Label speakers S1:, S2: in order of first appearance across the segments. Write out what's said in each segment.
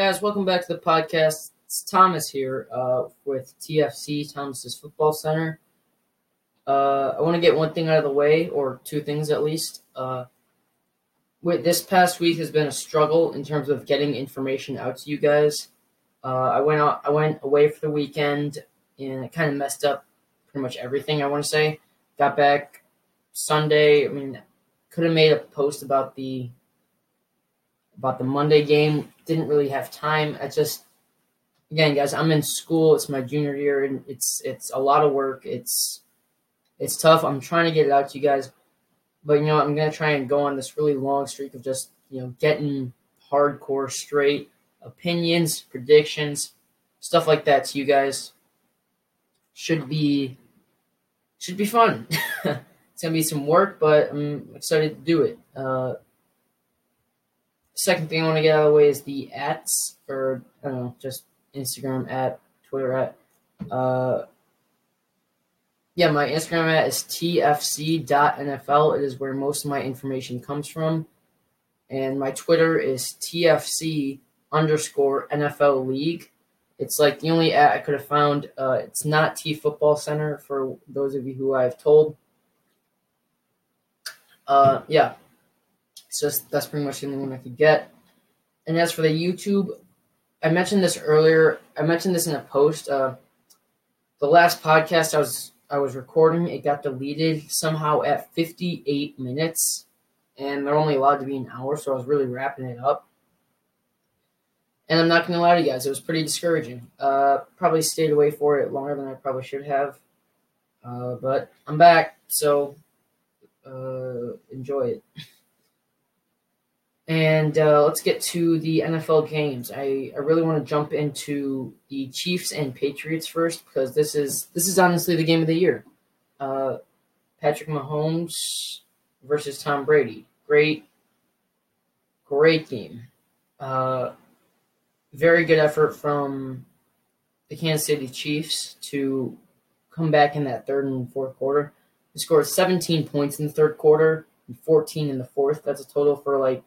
S1: guys, welcome back to the podcast. It's Thomas here uh, with TFC, Thomas's Football Center. Uh, I want to get one thing out of the way, or two things at least. Uh, with this past week has been a struggle in terms of getting information out to you guys. Uh, I went out, I went away for the weekend, and it kind of messed up pretty much everything. I want to say. Got back Sunday. I mean, could have made a post about the about the Monday game. Didn't really have time. I just again, guys, I'm in school. It's my junior year, and it's it's a lot of work. It's it's tough. I'm trying to get it out to you guys, but you know, I'm gonna try and go on this really long streak of just you know getting hardcore straight opinions, predictions, stuff like that to you guys. Should be should be fun. it's gonna be some work, but I'm excited to do it. Uh, second thing I want to get out of the way is the ats, or know, just Instagram at, Twitter at. Uh, yeah, my Instagram at is tfc.nfl. It is where most of my information comes from. And my Twitter is tfc underscore NFL League. It's like the only at I could have found. Uh, it's not T Football Center for those of you who I've told. Uh, yeah, it's just that's pretty much the only one I could get. And as for the YouTube, I mentioned this earlier. I mentioned this in a post. Uh, the last podcast I was I was recording, it got deleted somehow at 58 minutes, and they're only allowed to be an hour, so I was really wrapping it up. And I'm not going to lie to you guys, it was pretty discouraging. Uh, probably stayed away for it longer than I probably should have, uh, but I'm back, so uh, enjoy it. And uh, let's get to the NFL games. I, I really want to jump into the Chiefs and Patriots first because this is this is honestly the game of the year. Uh, Patrick Mahomes versus Tom Brady. Great, great game. Uh, very good effort from the Kansas City Chiefs to come back in that third and fourth quarter. They scored 17 points in the third quarter and 14 in the fourth. That's a total for like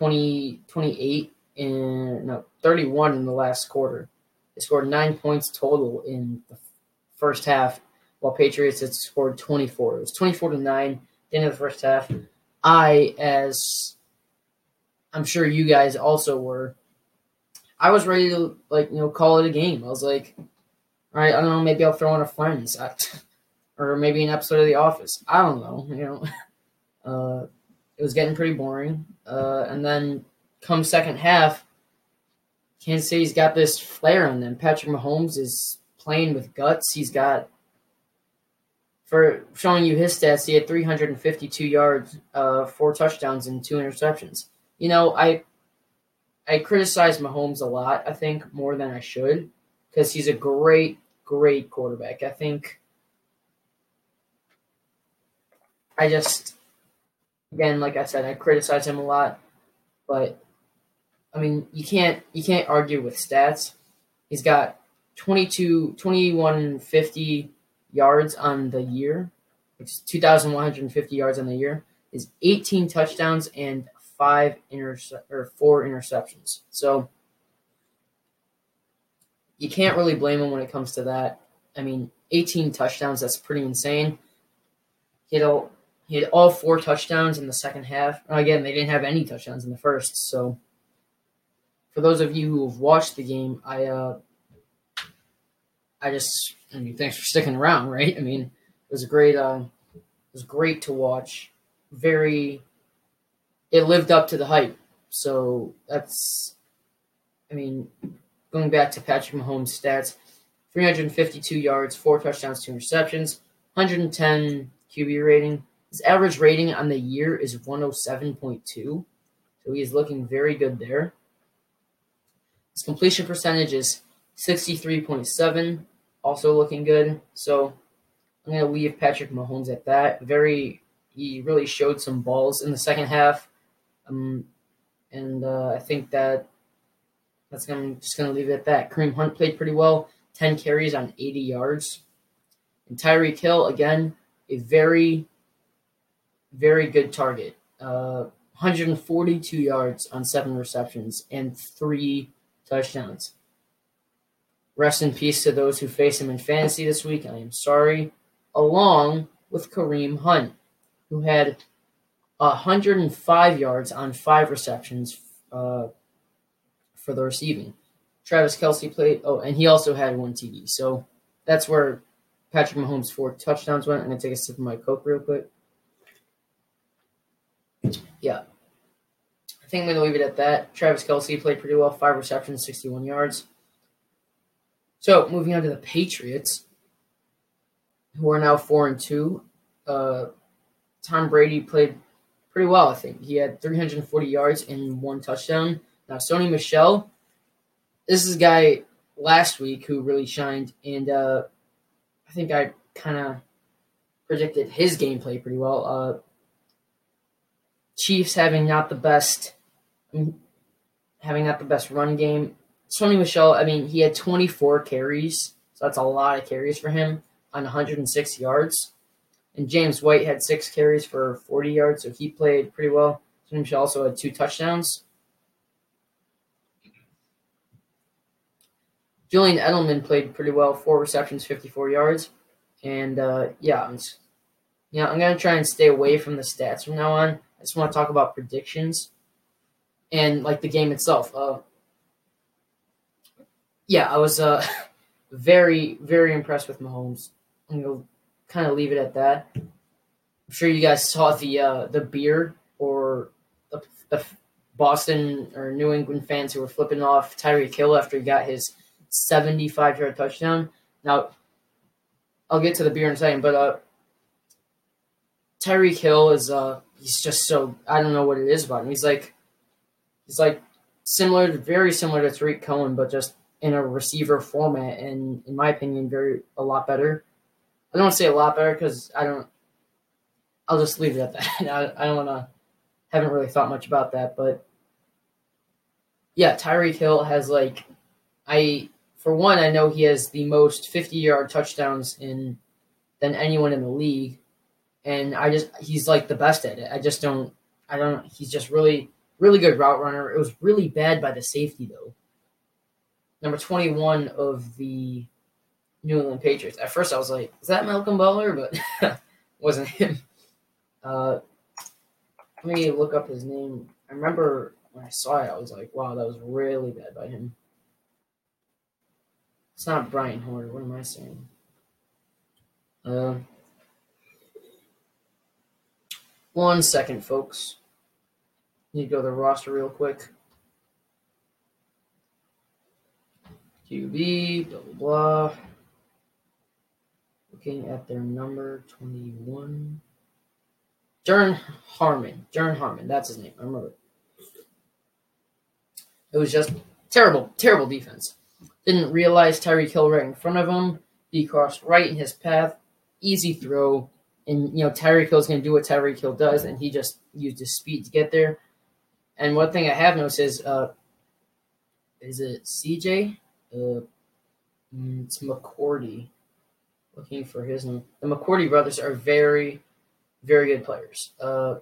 S1: 20, 28 in no 31 in the last quarter. They scored nine points total in the first half, while Patriots had scored 24. It was 24 to nine at the end of the first half. I, as I'm sure you guys also were, I was ready to like you know call it a game. I was like, all right, I don't know, maybe I'll throw in a Friends, or maybe an episode of The Office. I don't know, you know. Uh, it was getting pretty boring. Uh, and then come second half, Kansas City's got this flair on them. Patrick Mahomes is playing with guts. He's got, for showing you his stats, he had 352 yards, uh, four touchdowns, and two interceptions. You know, I I criticize Mahomes a lot, I think, more than I should, because he's a great, great quarterback. I think I just again, like I said, I criticize him a lot, but I mean, you can't you can't argue with stats. He's got 22 2150 yards on the year, which is 2150 yards on the year. Is 18 touchdowns and five interce- or four interceptions. So you can't really blame him when it comes to that. I mean, 18 touchdowns, that's pretty insane. A, he had all four touchdowns in the second half. Again, they didn't have any touchdowns in the first. So, for those of you who have watched the game, I uh, I just I mean, thanks for sticking around, right? I mean, it was a great uh, it was great to watch. Very, it lived up to the hype. So that's, I mean, going back to Patrick Mahomes' stats, 352 yards, four touchdowns, two interceptions, 110 QB rating. His average rating on the year is 107.2, so he is looking very good there. His completion percentage is 63.7, also looking good. So I'm going to leave Patrick Mahomes at that. Very, he really showed some balls in the second half, um, and uh, I think that that's gonna just going to leave it at that. Kareem Hunt played pretty well, 10 carries on 80 yards. And Tyreek Hill again, a very very good target. Uh, 142 yards on seven receptions and three touchdowns. Rest in peace to those who face him in fantasy this week. I am sorry. Along with Kareem Hunt, who had 105 yards on five receptions uh, for the receiving. Travis Kelce played. Oh, and he also had one TD. So that's where Patrick Mahomes' four touchdowns went. I'm gonna take a sip of my Coke real quick. Yeah, I think I'm gonna leave it at that. Travis Kelce played pretty well. Five receptions, 61 yards. So moving on to the Patriots, who are now four and two. Uh, Tom Brady played pretty well. I think he had 340 yards and one touchdown. Now Sony Michel, this is a guy last week who really shined, and uh, I think I kind of predicted his gameplay pretty well. Uh, Chiefs having not the best, having not the best run game. Sony Michel, I mean, he had 24 carries, so that's a lot of carries for him on 106 yards. And James White had six carries for 40 yards, so he played pretty well. Sony Michel also had two touchdowns. Julian Edelman played pretty well, four receptions, 54 yards. And uh, yeah, I'm going to try and stay away from the stats from now on. I just want to talk about predictions and like the game itself. Uh, yeah, I was uh, very, very impressed with Mahomes. I'm to kind of leave it at that. I'm sure you guys saw the uh, the beer or the, the Boston or New England fans who were flipping off Tyreek Hill after he got his 75 yard touchdown. Now, I'll get to the beer in a second, but uh, Tyreek Hill is uh, he's just so I don't know what it is about him. He's like he's like similar, very similar to Tarik Cohen, but just in a receiver format, and in my opinion, very a lot better. I don't want to say a lot better because I don't. I'll just leave it at that. I, I don't want to. Haven't really thought much about that, but yeah, Tyreek Hill has like I for one, I know he has the most 50 yard touchdowns in than anyone in the league. And I just he's like the best at it. I just don't I don't he's just really really good route runner. It was really bad by the safety though. Number 21 of the New England Patriots. At first I was like, is that Malcolm Butler? But wasn't him. Uh, let me look up his name. I remember when I saw it, I was like, wow, that was really bad by him. It's not Brian Hoyer. What am I saying? Uh, one second, folks. Need to go to the roster real quick. QB, blah, blah, blah. Looking at their number 21. Jern Harmon. Jern Harmon. That's his name. I remember. It was just terrible, terrible defense. Didn't realize Tyreek Hill right in front of him. He crossed right in his path. Easy throw. And, you know, Tyreek Hill's going to do what Tyreek Hill does, and he just used his speed to get there. And one thing I have noticed is, uh, is it CJ? Uh, mm, it's McCourty. Looking for his name. The McCourty brothers are very, very good players. Uh,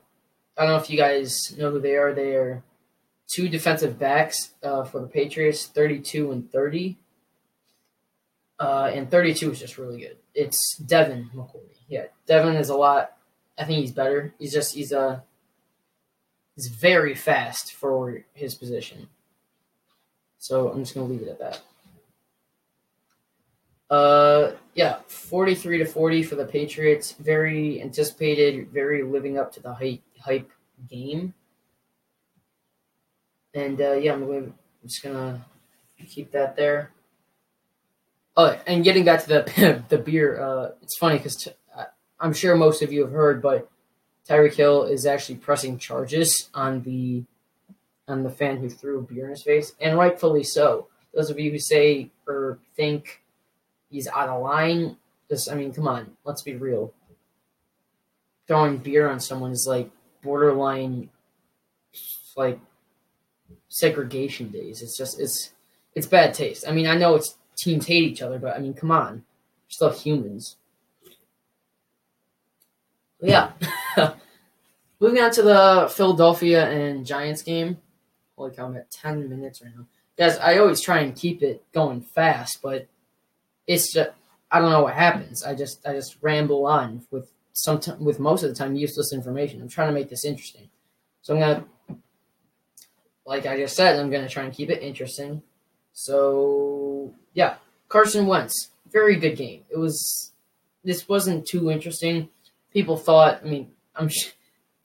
S1: I don't know if you guys know who they are. They are two defensive backs uh, for the Patriots, 32 and 30. Uh, and 32 is just really good. It's Devin McCourty. Yeah, Devin is a lot. I think he's better. He's just he's a uh, he's very fast for his position. So I'm just gonna leave it at that. Uh, yeah, 43 to 40 for the Patriots. Very anticipated. Very living up to the hype hype game. And uh, yeah, I'm, I'm just gonna keep that there. Oh, and getting back to the the beer, uh, it's funny because t- I'm sure most of you have heard, but Tyreek Hill is actually pressing charges on the on the fan who threw beer in his face, and rightfully so. Those of you who say or think he's out of line, just I mean, come on, let's be real. Throwing beer on someone is like borderline, like segregation days. It's just it's it's bad taste. I mean, I know it's teams hate each other, but I mean, come on, we're still humans. Yeah. Moving on to the Philadelphia and Giants game. Holy cow, I'm at 10 minutes right now. guys, I always try and keep it going fast, but it's just I don't know what happens. I just I just ramble on with some with most of the time useless information. I'm trying to make this interesting, so I'm gonna, like I just said, I'm gonna try and keep it interesting. So yeah, Carson Wentz, very good game. It was. This wasn't too interesting. People thought. I mean, I'm.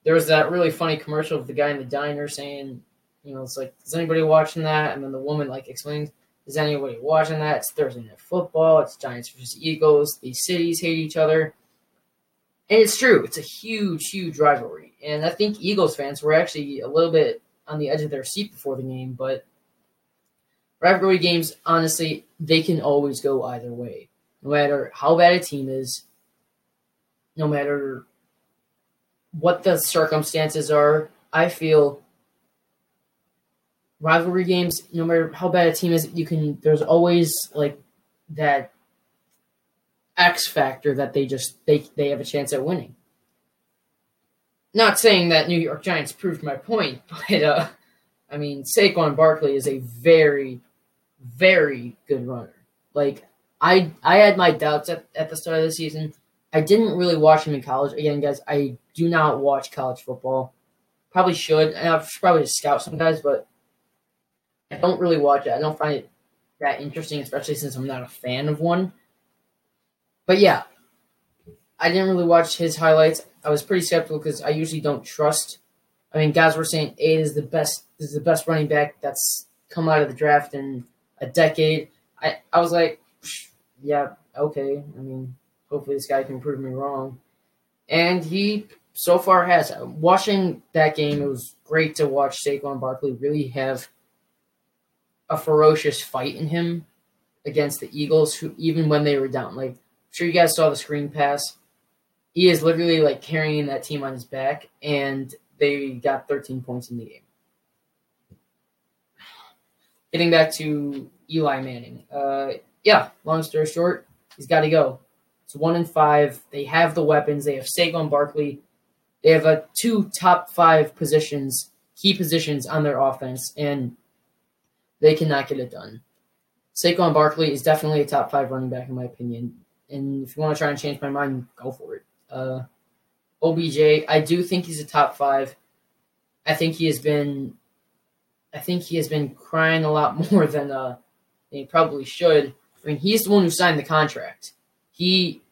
S1: There was that really funny commercial of the guy in the diner saying, you know, it's like, is anybody watching that? And then the woman like explains, is anybody watching that? It's Thursday night football. It's Giants versus Eagles. These cities hate each other. And it's true. It's a huge, huge rivalry. And I think Eagles fans were actually a little bit on the edge of their seat before the game, but rivalry games, honestly, they can always go either way. No matter how bad a team is, no matter what the circumstances are, I feel rivalry games, no matter how bad a team is, you can. There's always like that X factor that they just they they have a chance at winning. Not saying that New York Giants proved my point, but uh, I mean Saquon Barkley is a very, very good runner. Like I I had my doubts at, at the start of the season. I didn't really watch him in college. Again, guys, I do not watch college football. Probably should. And I'll probably just scout some guys, but I don't really watch it. I don't find it that interesting, especially since I'm not a fan of one. But yeah, I didn't really watch his highlights. I was pretty skeptical because I usually don't trust. I mean, guys were saying Aid is the best is the best running back that's come out of the draft in a decade. I, I was like, yeah, okay. I mean, hopefully this guy can prove me wrong. And he so far has. Watching that game, it was great to watch Saquon Barkley really have a ferocious fight in him against the Eagles, who even when they were down, like I'm sure you guys saw the screen pass. He is literally like carrying that team on his back, and they got 13 points in the game. Getting back to Eli Manning, uh, yeah. Long story short, he's got to go. It's one and five. They have the weapons. They have Saquon Barkley. They have a two top five positions, key positions on their offense, and they cannot get it done. Saquon Barkley is definitely a top five running back in my opinion. And if you want to try and change my mind, go for it. Uh, OBJ, I do think he's a top five. I think he has been, I think he has been crying a lot more than uh, than he probably should. I mean, he's the one who signed the contract. He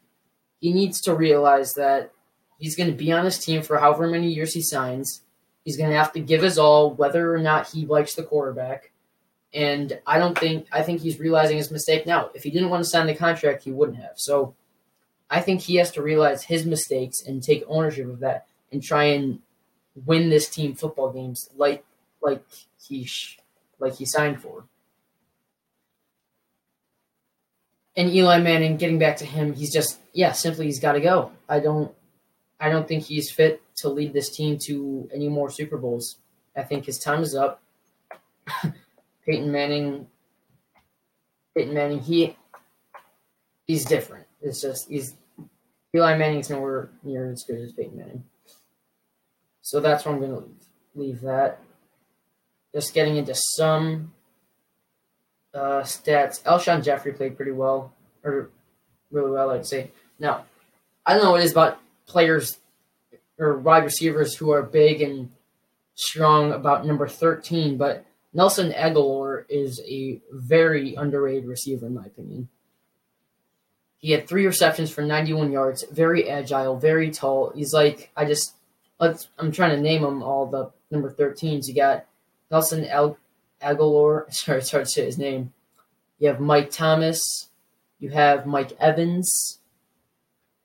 S1: he needs to realize that he's going to be on his team for however many years he signs. He's going to have to give his all, whether or not he likes the quarterback. And I don't think I think he's realizing his mistake now. If he didn't want to sign the contract, he wouldn't have. So I think he has to realize his mistakes and take ownership of that and try and win this team football games like like he like he signed for. And Eli Manning, getting back to him, he's just yeah, simply he's got to go. I don't I don't think he's fit to lead this team to any more Super Bowls. I think his time is up. Peyton Manning, Peyton Manning, he he's different. It's just he's Eli Manning's nowhere near as good as Peyton Manning. So that's where I'm going to leave, leave that. Just getting into some uh, stats. Alshon Jeffery played pretty well, or really well, I'd say. Now, I don't know what it is about players or wide receivers who are big and strong about number 13, but Nelson Agholor is a very underrated receiver, in my opinion. He had three receptions for 91 yards, very agile, very tall. He's like, I just, let's, I'm trying to name them all the number 13s. You got Nelson Al- Agholor, sorry, it's hard to say his name. You have Mike Thomas, you have Mike Evans,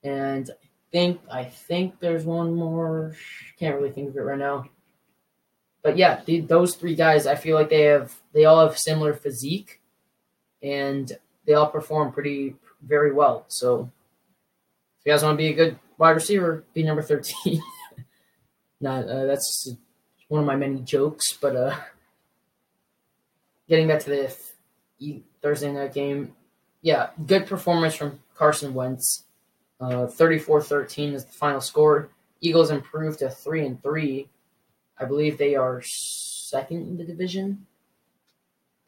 S1: and I think, I think there's one more. Can't really think of it right now but yeah, the, those three guys, I feel like they have they all have similar physique, and they all perform pretty very well. So, if you guys want to be a good wide receiver, be number thirteen. Not uh, that's one of my many jokes, but uh, getting back to the Thursday night game, yeah, good performance from Carson Wentz. Uh, 34-13 is the final score. Eagles improved to three and three I believe they are second in the division.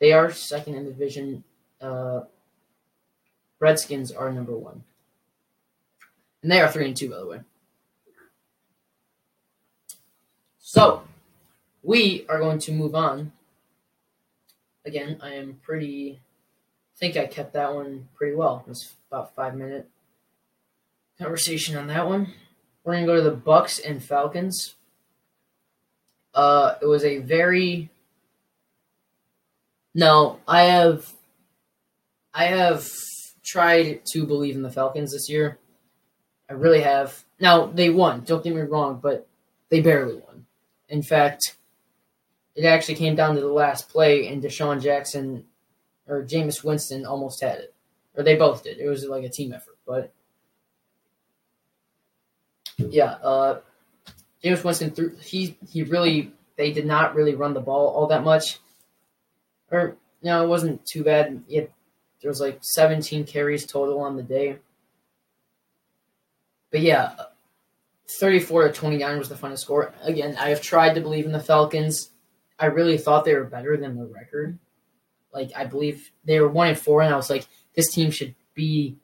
S1: They are second in the division. Uh, Redskins are number one, and they are three and two, by the way. So, we are going to move on. Again, I am pretty. I think I kept that one pretty well. It was about five minute conversation on that one. We're gonna go to the Bucks and Falcons. Uh, it was a very. No, I have. I have tried to believe in the Falcons this year. I really have. Now they won. Don't get me wrong, but they barely won. In fact, it actually came down to the last play, and DeSean Jackson or Jameis Winston almost had it, or they both did. It was like a team effort, but yeah, uh, Jameis Winston threw. He he really they did not really run the ball all that much, or know it wasn't too bad. It, there was like 17 carries total on the day, but yeah, 34 to 29 was the final score. Again, I have tried to believe in the Falcons. I really thought they were better than the record. Like I believe they were one and four, and I was like, this team should be,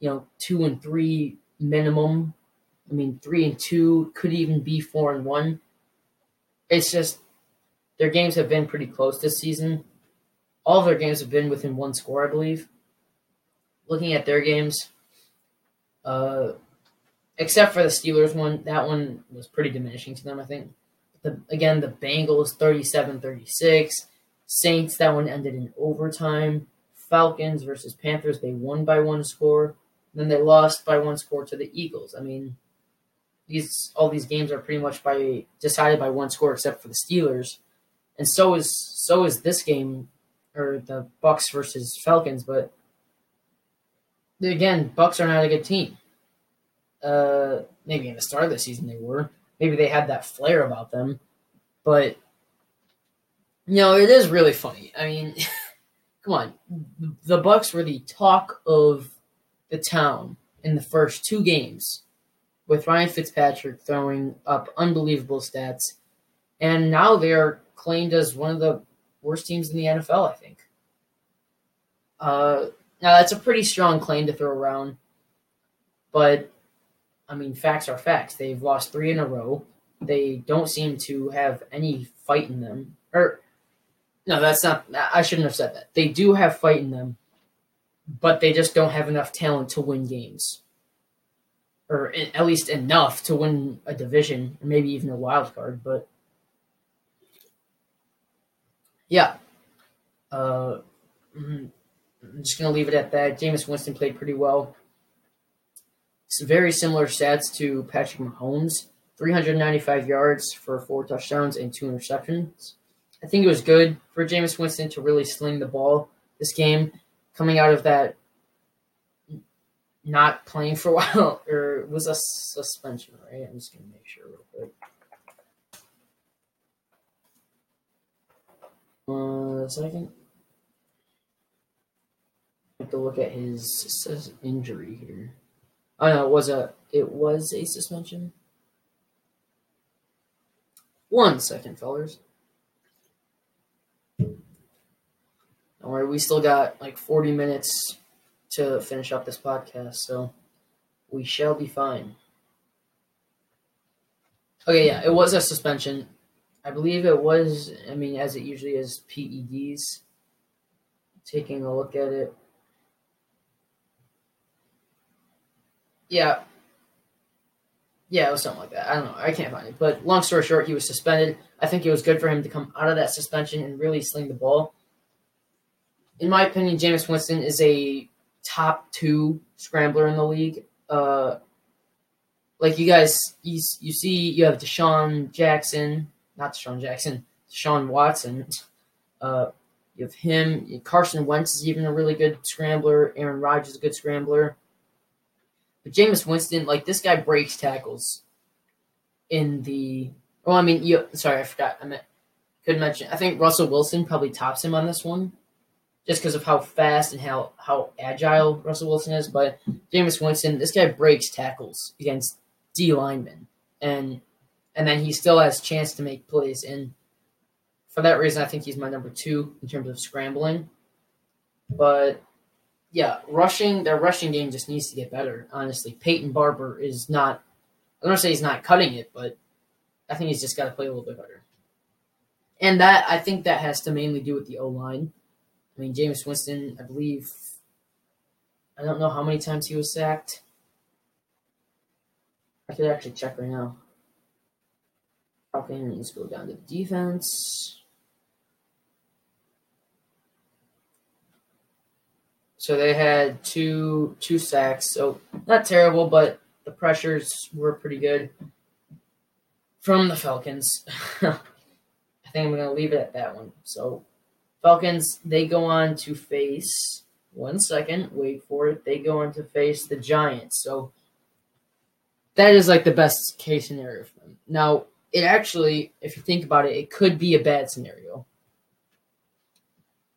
S1: you know, two and three minimum. I mean, three and two could even be four and one. It's just their games have been pretty close this season. All of their games have been within one score, I believe. Looking at their games, uh, except for the Steelers one, that one was pretty diminishing to them, I think. The, again, the Bengals 37 36. Saints, that one ended in overtime. Falcons versus Panthers, they won by one score. Then they lost by one score to the Eagles. I mean, these all these games are pretty much by decided by one score except for the Steelers. And so is so is this game or the Bucks versus Falcons, but again, Bucks are not a good team. Uh, maybe in the start of the season they were. Maybe they had that flair about them, but you know it is really funny. I mean, come on, the Bucks were the talk of the town in the first two games, with Ryan Fitzpatrick throwing up unbelievable stats, and now they are claimed as one of the worst teams in the NFL. I think. Uh, now that's a pretty strong claim to throw around, but I mean, facts are facts. They've lost three in a row. They don't seem to have any fight in them. Or, no, that's not. I shouldn't have said that. They do have fight in them, but they just don't have enough talent to win games, or at least enough to win a division, or maybe even a wild card. But yeah, uh, mm, I'm just gonna leave it at that. Jameis Winston played pretty well very similar stats to Patrick Mahomes 395 yards for four touchdowns and two interceptions. I think it was good for Jameis Winston to really sling the ball this game, coming out of that not playing for a while, or was a suspension, right? I'm just going to make sure real quick. Uh, second. I have to look at his injury here. Oh no, it was a it was a suspension. One second, fellers. Don't worry, we still got like 40 minutes to finish up this podcast, so we shall be fine. Okay, yeah, it was a suspension. I believe it was, I mean, as it usually is, PEDs. Taking a look at it. Yeah. Yeah, it was something like that. I don't know. I can't find it. But long story short, he was suspended. I think it was good for him to come out of that suspension and really sling the ball. In my opinion, Jameis Winston is a top two scrambler in the league. Uh, like you guys, you, you see, you have DeSean Jackson, not DeSean Jackson, Deshaun Watson. Uh, you have him. Carson Wentz is even a really good scrambler. Aaron Rodgers is a good scrambler. But Jameis Winston, like this guy breaks tackles in the. Oh, I mean, you. Sorry, I forgot. I meant could mention. I think Russell Wilson probably tops him on this one, just because of how fast and how how agile Russell Wilson is. But Jameis Winston, this guy breaks tackles against D linemen, and and then he still has chance to make plays. And for that reason, I think he's my number two in terms of scrambling. But yeah, rushing their rushing game just needs to get better. Honestly, Peyton Barber is not. I don't say he's not cutting it, but I think he's just got to play a little bit better. And that I think that has to mainly do with the O line. I mean, Jameis Winston, I believe. I don't know how many times he was sacked. I could actually check right now. Falcons go down to the defense. So they had two two sacks. So not terrible, but the pressures were pretty good from the Falcons. I think I'm gonna leave it at that one. So Falcons, they go on to face one second, wait for it. They go on to face the Giants. So that is like the best case scenario for them. Now, it actually, if you think about it, it could be a bad scenario.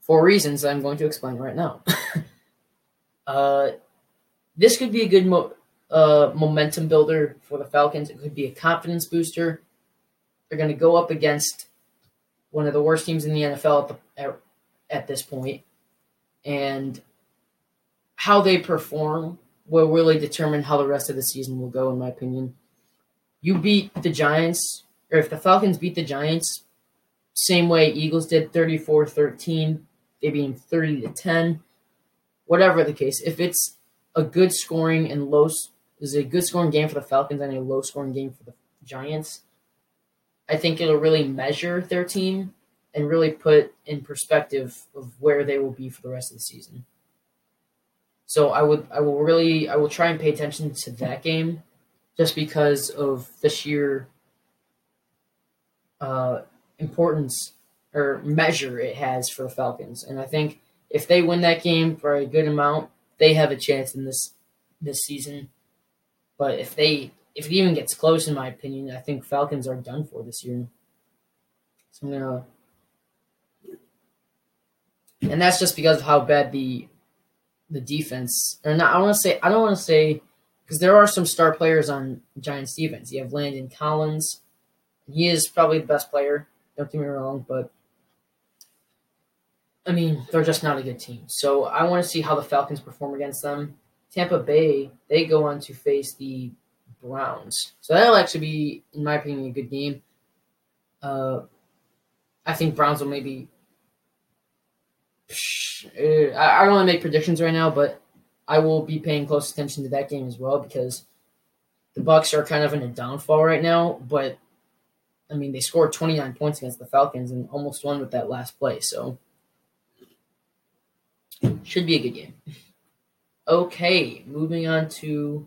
S1: For reasons I'm going to explain right now. Uh, this could be a good mo- uh, momentum builder for the Falcons. It could be a confidence booster. They're going to go up against one of the worst teams in the NFL at, the, at, at this point, and how they perform will really determine how the rest of the season will go. In my opinion, you beat the Giants, or if the Falcons beat the Giants, same way Eagles did, 34-13, they beat them 30 to 10 whatever the case, if it's a good scoring and low is a good scoring game for the Falcons and a low scoring game for the Giants, I think it'll really measure their team and really put in perspective of where they will be for the rest of the season. So I would I will really I will try and pay attention to that game just because of the sheer uh, importance or measure it has for the Falcons. And I think if they win that game for a good amount, they have a chance in this this season. But if they if it even gets close, in my opinion, I think Falcons are done for this year. So I'm gonna, and that's just because of how bad the the defense, or not. I want to say I don't want to say because there are some star players on Giants defense. You have Landon Collins. He is probably the best player. Don't get me wrong, but I mean, they're just not a good team. So I want to see how the Falcons perform against them. Tampa Bay, they go on to face the Browns. So that'll actually be, in my opinion, a good game. Uh, I think Browns will maybe. I don't want to make predictions right now, but I will be paying close attention to that game as well because the Bucks are kind of in a downfall right now. But I mean, they scored 29 points against the Falcons and almost won with that last play. So should be a good game. Okay, moving on to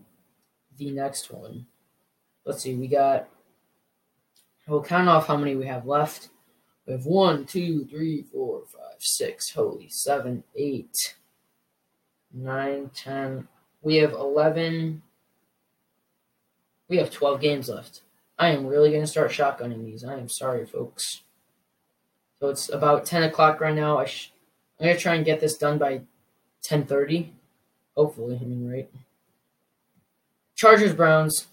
S1: the next one. Let's see, we got. We'll count off how many we have left. We have one, two, three, four, five, six, holy, seven, eight, nine, ten. We have 11. We have 12 games left. I am really going to start shotgunning these. I am sorry, folks. So it's about 10 o'clock right now. I sh- I'm gonna try and get this done by 10:30. Hopefully, I mean, right? Chargers Browns.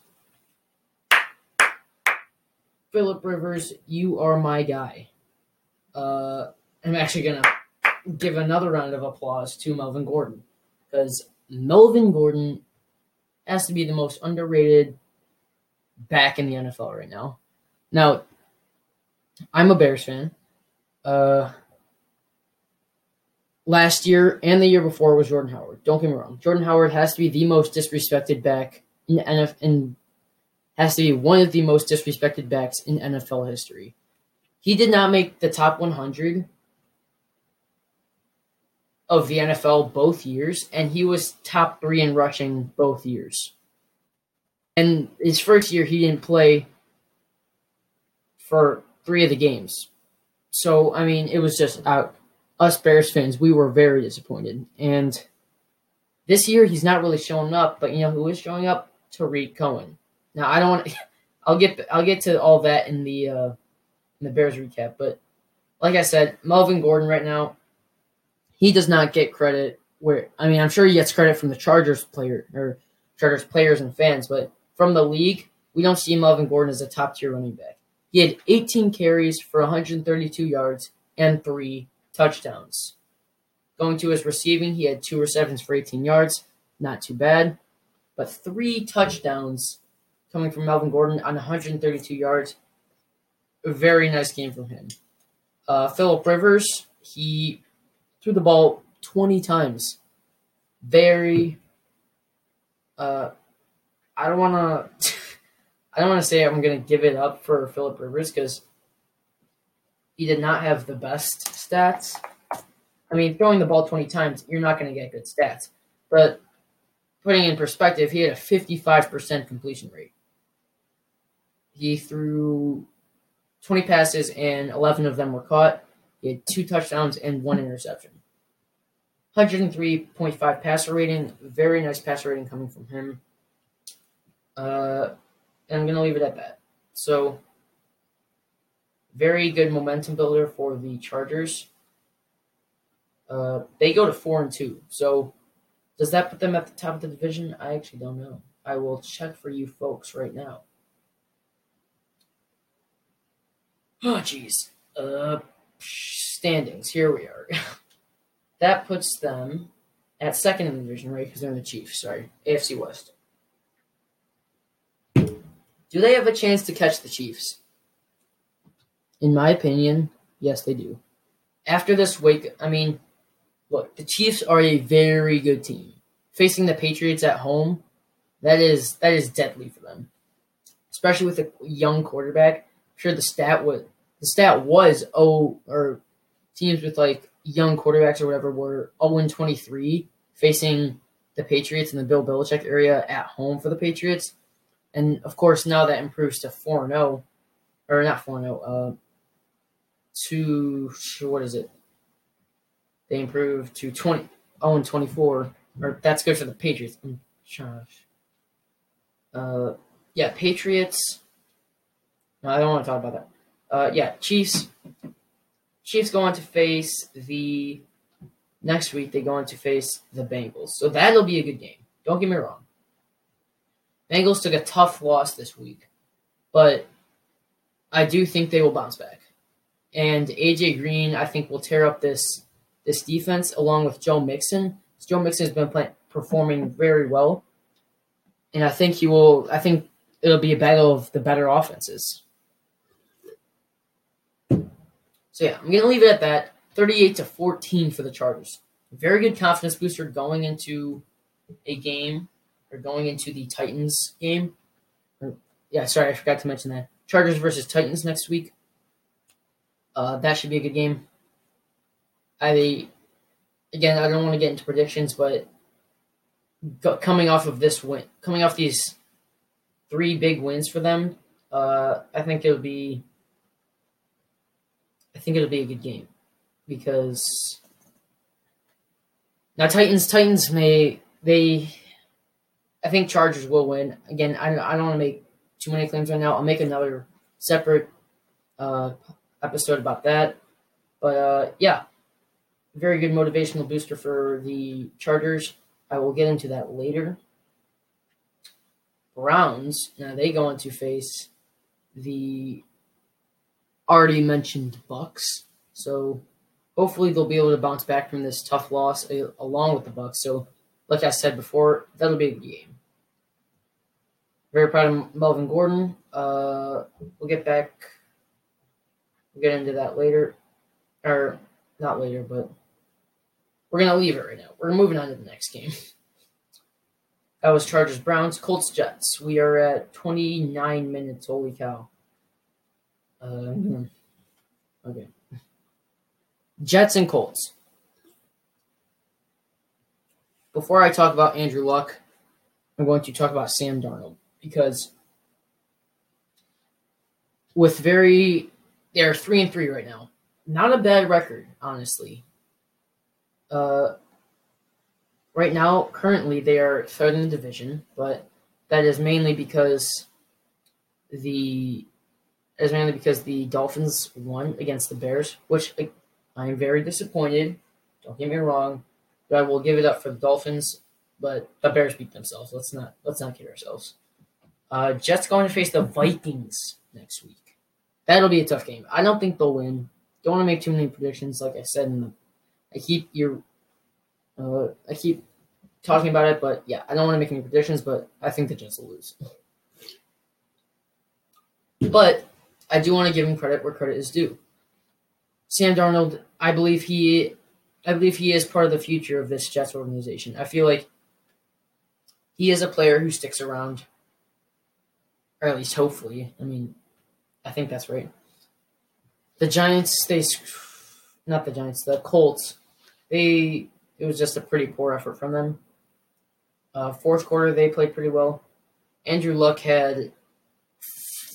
S1: Philip Rivers, you are my guy. Uh, I'm actually gonna give another round of applause to Melvin Gordon because Melvin Gordon has to be the most underrated back in the NFL right now. Now, I'm a Bears fan. Uh, last year and the year before was Jordan Howard. Don't get me wrong. Jordan Howard has to be the most disrespected back in NFL and has to be one of the most disrespected backs in NFL history. He did not make the top 100 of the NFL both years, and he was top three in rushing both years. And his first year, he didn't play for three of the games. So, I mean, it was just out us Bears fans, we were very disappointed. And this year, he's not really showing up. But you know who is showing up? Tarik Cohen. Now, I don't want. I'll get. I'll get to all that in the uh, in the Bears recap. But like I said, Melvin Gordon right now, he does not get credit. Where I mean, I'm sure he gets credit from the Chargers player or Chargers players and fans, but from the league, we don't see Melvin Gordon as a top tier running back. He had 18 carries for 132 yards and three touchdowns. Going to his receiving, he had two receptions for 18 yards. Not too bad. But three touchdowns coming from Melvin Gordon on 132 yards. A very nice game from him. Uh, Philip Rivers, he threw the ball 20 times. Very. Uh, I don't want to. I don't want to say I'm going to give it up for Philip Rivers because he did not have the best stats. I mean, throwing the ball 20 times, you're not going to get good stats. But putting in perspective, he had a 55% completion rate. He threw 20 passes and 11 of them were caught. He had two touchdowns and one interception. 103.5 passer rating. Very nice passer rating coming from him. Uh, and I'm going to leave it at that. So, very good momentum builder for the Chargers. Uh, they go to four and two. So, does that put them at the top of the division? I actually don't know. I will check for you folks right now. Oh, jeez. Uh, standings. Here we are. that puts them at second in the division, right? Because they're in the Chiefs. Sorry, AFC West. Do they have a chance to catch the Chiefs? In my opinion, yes, they do. After this week, I mean, look, the Chiefs are a very good team. Facing the Patriots at home, that is that is deadly for them. Especially with a young quarterback. I'm sure the stat was the stat was oh or teams with like young quarterbacks or whatever were 0 23 facing the Patriots in the Bill Belichick area at home for the Patriots. And of course, now that improves to 4 0, or not 4 0, uh, to what is it? They improved to 20, 0 24, or that's good for the Patriots. Uh, yeah, Patriots. No, I don't want to talk about that. Uh, yeah, Chiefs. Chiefs go on to face the next week. They go on to face the Bengals, so that'll be a good game. Don't get me wrong. Bengals took a tough loss this week, but I do think they will bounce back. And AJ Green, I think, will tear up this this defense along with Joe Mixon. Joe Mixon has been playing, performing very well, and I think he will. I think it'll be a battle of the better offenses. So yeah, I'm gonna leave it at that. 38 to 14 for the Chargers. Very good confidence booster going into a game or going into the Titans game. yeah, sorry, I forgot to mention that. Chargers versus Titans next week. Uh, that should be a good game. I again, I don't want to get into predictions, but coming off of this win, coming off these three big wins for them, uh, I think it'll be. I think it'll be a good game because now Titans Titans may they I think Chargers will win. Again, I, I don't want to make too many claims right now. I'll make another separate uh, episode about that. But uh, yeah, very good motivational booster for the Chargers. I will get into that later. Browns, now they go on to face the already mentioned Bucks. So hopefully they'll be able to bounce back from this tough loss uh, along with the Bucks. So like I said before, that'll be a game. Very proud of Melvin Gordon. Uh, we'll get back. We'll get into that later, or not later, but we're gonna leave it right now. We're moving on to the next game. That was Chargers Browns, Colts Jets. We are at 29 minutes. Holy cow. Uh, okay. Jets and Colts. Before I talk about Andrew Luck, I'm going to talk about Sam Darnold because with very they're three and three right now. Not a bad record, honestly. Uh, right now, currently they are third in the division, but that is mainly because the is mainly because the Dolphins won against the Bears, which I am very disappointed. Don't get me wrong, but I will give it up for the Dolphins. But the Bears beat themselves. Let's not let's not kid ourselves. Uh, Jets going to face the Vikings next week. That'll be a tough game. I don't think they'll win. Don't want to make too many predictions. Like I said, in the, I keep your, uh, I keep talking about it, but yeah, I don't want to make any predictions. But I think the Jets will lose. But I do want to give him credit where credit is due. Sam Darnold, I believe he, I believe he is part of the future of this Jets organization. I feel like he is a player who sticks around, or at least hopefully. I mean, I think that's right. The Giants, they, not the Giants, the Colts, they, it was just a pretty poor effort from them. Uh, fourth quarter, they played pretty well. Andrew Luck had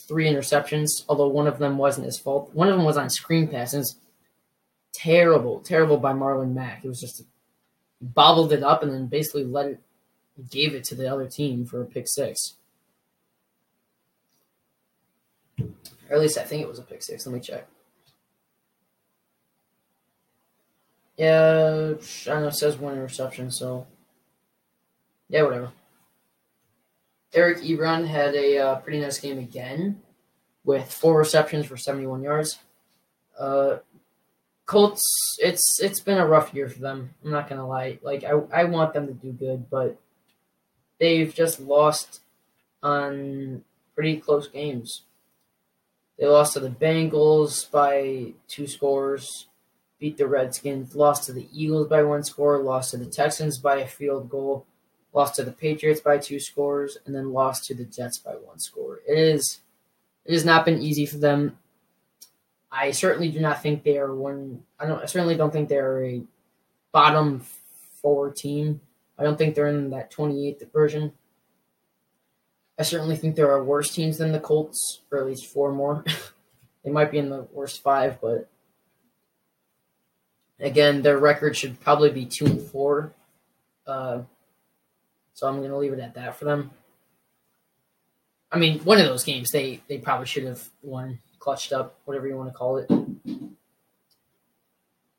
S1: three interceptions, although one of them wasn't his fault. One of them was on screen passes. Terrible, terrible by Marlon Mack. It was just bobbled it up and then basically let it, gave it to the other team for a pick six. Or at least I think it was a pick six. Let me check. Yeah, I know it says one interception, so yeah, whatever. Eric Ebron had a uh, pretty nice game again with four receptions for 71 yards. Uh, Colts, it's it's been a rough year for them. I'm not gonna lie. Like I, I want them to do good, but they've just lost on pretty close games. They lost to the Bengals by two scores, beat the Redskins, lost to the Eagles by one score, lost to the Texans by a field goal, lost to the Patriots by two scores, and then lost to the Jets by one score. It is it has not been easy for them. I certainly do not think they are one. I don't. I certainly don't think they are a bottom four team. I don't think they're in that 28th version. I certainly think there are worse teams than the Colts, or at least four more. they might be in the worst five, but again, their record should probably be two and four. Uh, so I'm going to leave it at that for them. I mean, one of those games they they probably should have won, clutched up, whatever you want to call it.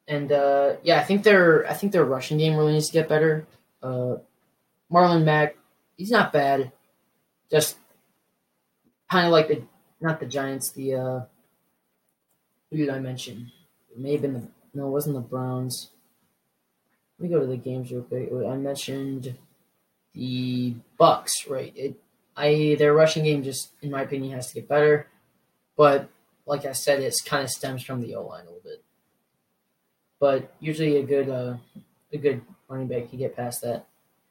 S1: And uh, yeah, I think their I think their rushing game really needs to get better. Uh, Marlon Mack, he's not bad, just kind of like the not the Giants, the uh, who did I mention? It may have been the no, it wasn't the Browns. Let me go to the games real quick. I mentioned the Bucs, right? It, I their rushing game just, in my opinion, has to get better. But like I said, it kind of stems from the O line a little bit. But usually a good uh, a good running back can get past that.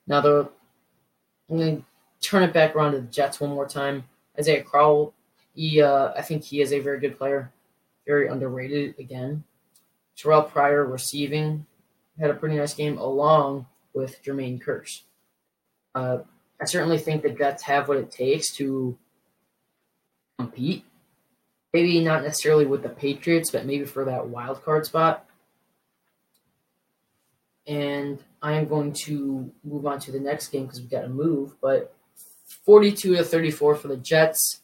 S1: Now the I'm gonna turn it back around to the Jets one more time. Isaiah Crowell, he uh, I think he is a very good player, very underrated again. Terrelle Pryor receiving had a pretty nice game along with Jermaine Kearse. Uh, I certainly think the Jets have what it takes to compete. Maybe not necessarily with the Patriots, but maybe for that wild card spot. And I am going to move on to the next game because we've got to move. But 42 to 34 for the Jets.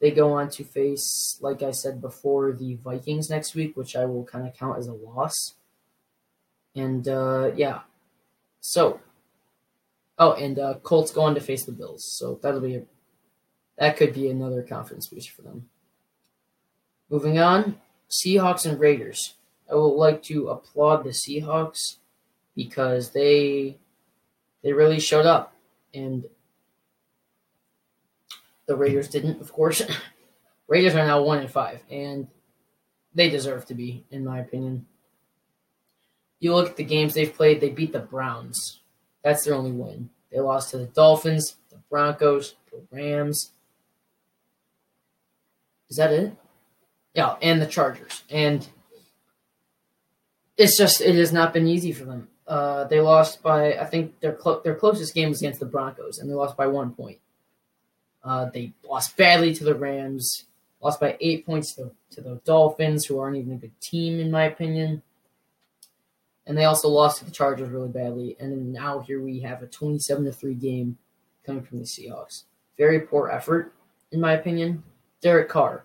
S1: They go on to face, like I said before, the Vikings next week, which I will kind of count as a loss. And uh, yeah, so Oh, and uh, Colts go on to face the Bills, so that'll be a, that could be another conference boost for them. Moving on, Seahawks and Raiders. I would like to applaud the Seahawks because they they really showed up, and the Raiders didn't, of course. Raiders are now one in five, and they deserve to be, in my opinion. You look at the games they've played; they beat the Browns, that's their only win. They lost to the Dolphins, the Broncos, the Rams. Is that it? Yeah, and the Chargers. And it's just it has not been easy for them. Uh, they lost by I think their their closest game was against the Broncos, and they lost by one point. Uh, they lost badly to the Rams, lost by eight points to, to the Dolphins, who aren't even a good team in my opinion and they also lost to the Chargers really badly. And now here we have a 27 to 3 game coming from the Seahawks. Very poor effort, in my opinion. Derek Carr,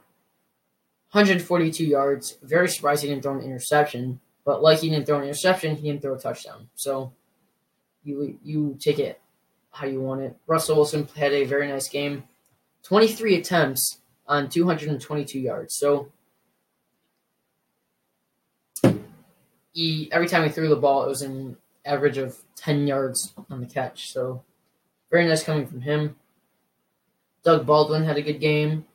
S1: 142 yards. Very surprised he didn't throw an interception, but like he didn't throw an interception, he didn't throw a touchdown. So you you take it how you want it. Russell Wilson had a very nice game. 23 attempts, on 222 yards. So he every time he threw the ball, it was an average of 10 yards on the catch. So very nice coming from him. Doug Baldwin had a good game.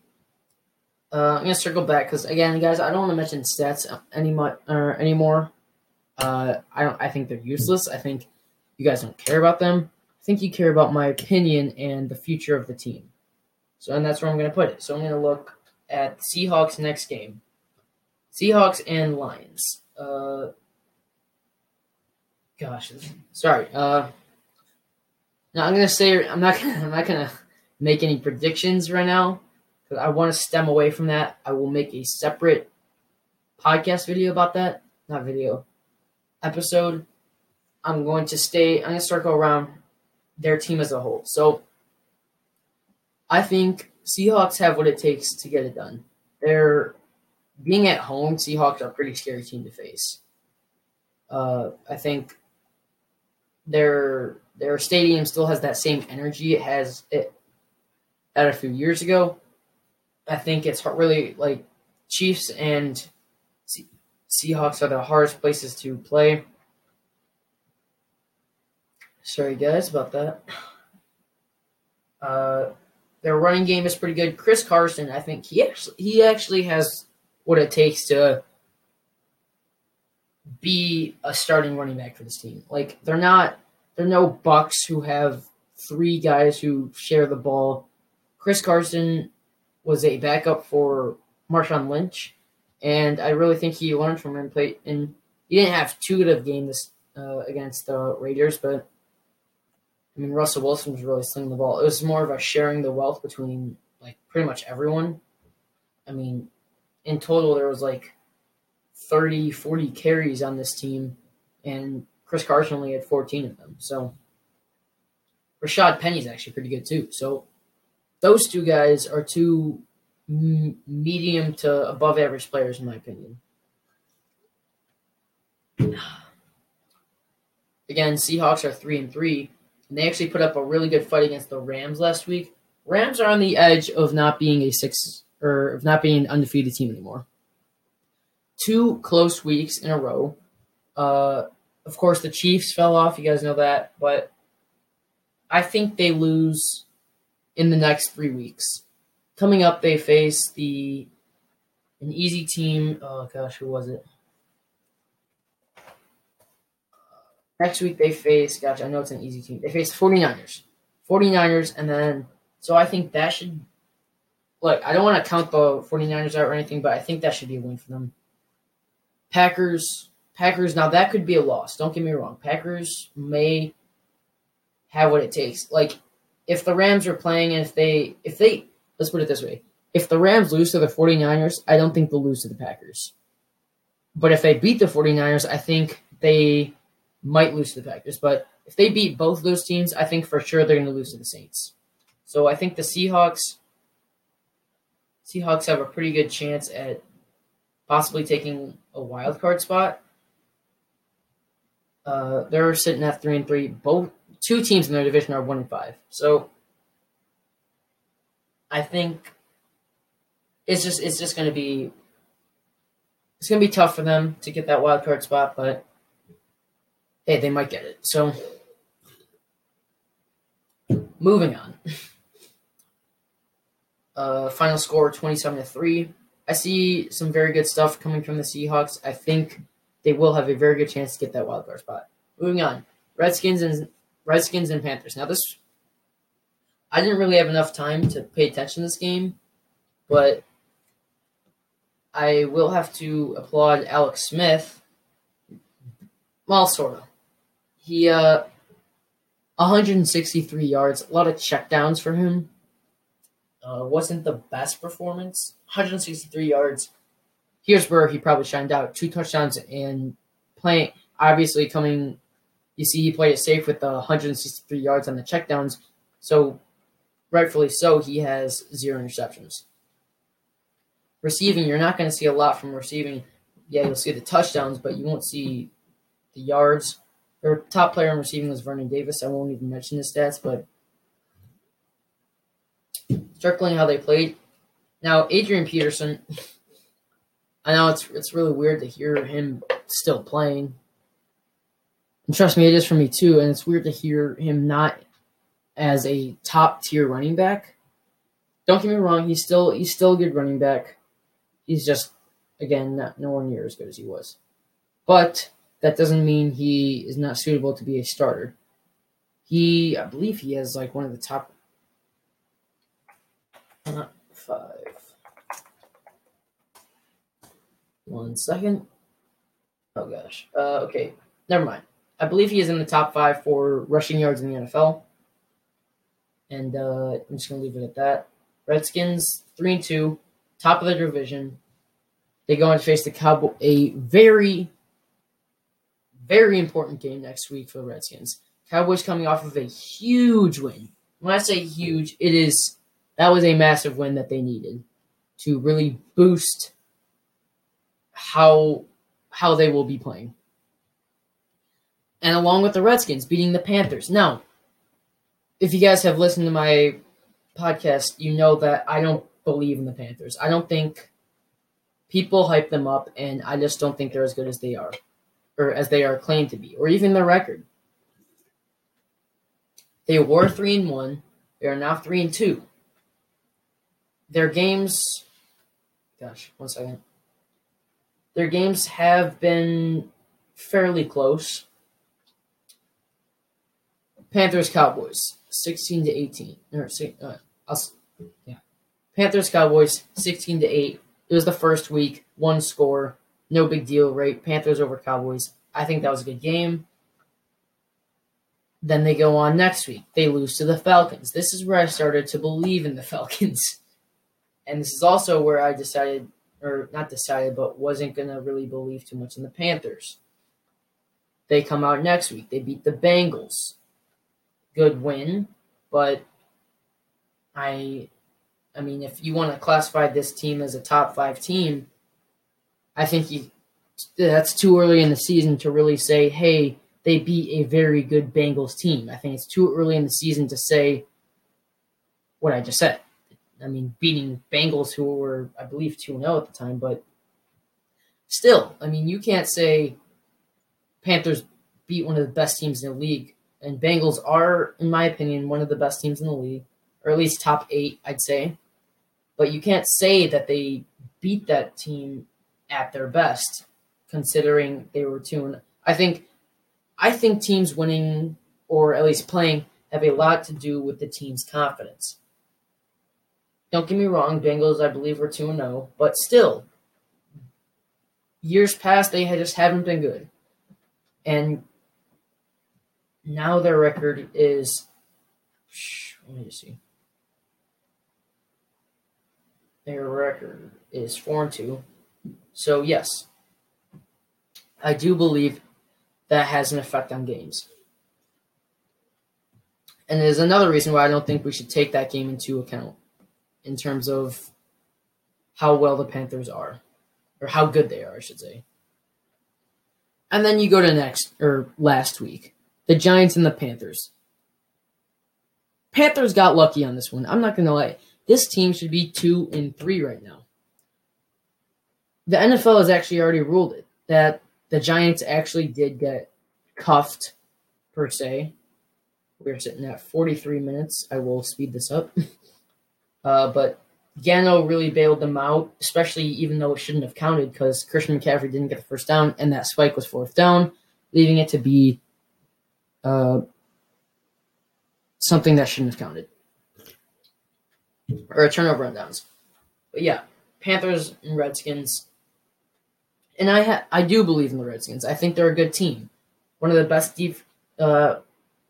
S1: Uh, I'm gonna circle back because again, guys, I don't want to mention stats any uh, anymore. Uh, I don't. I think they're useless. I think you guys don't care about them. I think you care about my opinion and the future of the team. So, and that's where I'm gonna put it. So I'm gonna look at Seahawks next game. Seahawks and Lions. Uh, gosh, sorry. Uh, now I'm gonna say I'm not gonna I'm not gonna make any predictions right now because I want to stem away from that. I will make a separate podcast video about that, not video episode. I'm going to stay. I'm gonna circle around their team as a whole. So I think Seahawks have what it takes to get it done. They're being at home. Seahawks are a pretty scary team to face. Uh, I think their their stadium still has that same energy it has it had a few years ago. I think it's really like Chiefs and Seahawks are the hardest places to play. Sorry, guys, about that. Uh, their running game is pretty good. Chris Carson, I think he actually he actually has what it takes to be a starting running back for this team. Like they're not they're no Bucs who have three guys who share the ball. Chris Carson was a backup for Marshawn Lynch, and I really think he learned from him. Play and he didn't have too good of game this uh, against the Raiders, but I mean Russell Wilson was really slinging the ball. It was more of a sharing the wealth between like pretty much everyone. I mean, in total there was like 30, 40 carries on this team, and Chris Carson only had 14 of them. So Rashaad Penny's actually pretty good too. So those two guys are two medium to above average players, in my opinion. Again, Seahawks are three and three, and they actually put up a really good fight against the Rams last week. Rams are on the edge of not being a six or of not being an undefeated team anymore. Two close weeks in a row. Uh, of course, the Chiefs fell off. You guys know that, but I think they lose in the next three weeks. Coming up, they face the an easy team. Oh gosh, who was it? Next week they face, gosh, I know it's an easy team. They face 49ers. 49ers, and then, so I think that should, look, I don't want to count the 49ers out or anything, but I think that should be a win for them. Packers, Packers, now that could be a loss. Don't get me wrong. Packers may have what it takes. Like if the Rams are playing and if they if they let's put it this way. If the Rams lose to the 49ers, I don't think they'll lose to the Packers. But if they beat the 49ers, I think they might lose to the Packers. But if they beat both those teams, I think for sure they're going to lose to the Saints. So I think the Seahawks Seahawks have a pretty good chance at possibly taking a wild card spot. Uh, they're sitting at three and three. Both two teams in their division are one and five. So I think it's just it's just going to be it's going to be tough for them to get that wild card spot, but hey, they might get it. So moving on. Uh, final score 27 to 3. I see some very good stuff coming from the Seahawks. I think they will have a very good chance to get that wild card spot. Moving on, Redskins and Redskins and Panthers. Now this, I didn't really have enough time to pay attention to this game, but I will have to applaud Alex Smith. Well, sort of. He uh, 163 yards, a lot of checkdowns for him. Uh, wasn't the best performance. 163 yards here's where he probably shined out. Two touchdowns and playing, obviously coming. You see, he played it safe with the 163 yards on the checkdowns. So, rightfully so, he has zero interceptions. Receiving, you're not going to see a lot from receiving. Yeah, you'll see the touchdowns, but you won't see the yards. Their top player in receiving was Vernon Davis. I won't even mention his stats, but circling how they played, Now, Adrian Peterson, I know it's it's really weird to hear him still playing. And trust me, it is for me too. And it's weird to hear him not as a top tier running back. Don't get me wrong, he's still he's still a good running back. He's just again not nowhere near as good as he was. But that doesn't mean he is not suitable to be a starter. He I believe he has like one of the top uh, five. One second. Oh gosh. Uh, okay, never mind. I believe he is in the top five for rushing yards in the NFL. And uh, I'm just gonna leave it at that. Redskins three and two, top of the division. They go and face the Cowboy, a very, very important game next week for the Redskins. Cowboys coming off of a huge win. When I say huge, it is that was a massive win that they needed to really boost how how they will be playing. And along with the Redskins beating the Panthers. Now, if you guys have listened to my podcast, you know that I don't believe in the Panthers. I don't think people hype them up, and I just don't think they're as good as they are, or as they are claimed to be, or even their record. They were three and one. They are now three and two. Their games, gosh, one second. Their games have been fairly close. Panthers Cowboys, sixteen to eighteen. Or, uh, yeah. Panthers Cowboys, sixteen to eight. It was the first week, one score, no big deal, right? Panthers over Cowboys. I think that was a good game. Then they go on next week. They lose to the Falcons. This is where I started to believe in the Falcons. And this is also where I decided, or not decided, but wasn't going to really believe too much in the Panthers. They come out next week. They beat the Bengals. Good win, but I I mean, if you want to classify this team as a top five team, I think that's too early in the season to really say, hey, they beat a very good Bengals team. I think it's too early in the season to say what I just said. I mean, beating Bengals, who were, I believe, 2 0 at the time, but still, I mean, you can't say Panthers beat one of the best teams in the league. And Bengals are, in my opinion, one of the best teams in the league, or at least top eight, I'd say. But you can't say that they beat that team at their best, considering they were 2 I think I think teams winning or at least playing have a lot to do with the team's confidence. Don't get me wrong, Bengals I believe were 2 and 0, but still years past they just haven't been good. And now their record is let me see. Their record is 4 and 2. So yes, I do believe that has an effect on games. And there's another reason why I don't think we should take that game into account in terms of how well the Panthers are, or how good they are, I should say. And then you go to next or last week, the Giants and the Panthers. Panthers got lucky on this one. I'm not gonna lie. This team should be two and three right now. The NFL has actually already ruled it that the Giants actually did get cuffed, per se. We're sitting at 43 minutes. I will speed this up. Uh, but Gano really bailed them out, especially even though it shouldn't have counted because Christian McCaffrey didn't get the first down and that spike was fourth down, leaving it to be uh, something that shouldn't have counted. Or a turnover on downs. But yeah, Panthers and Redskins and I ha- I do believe in the Redskins. I think they're a good team, one of the best def- uh,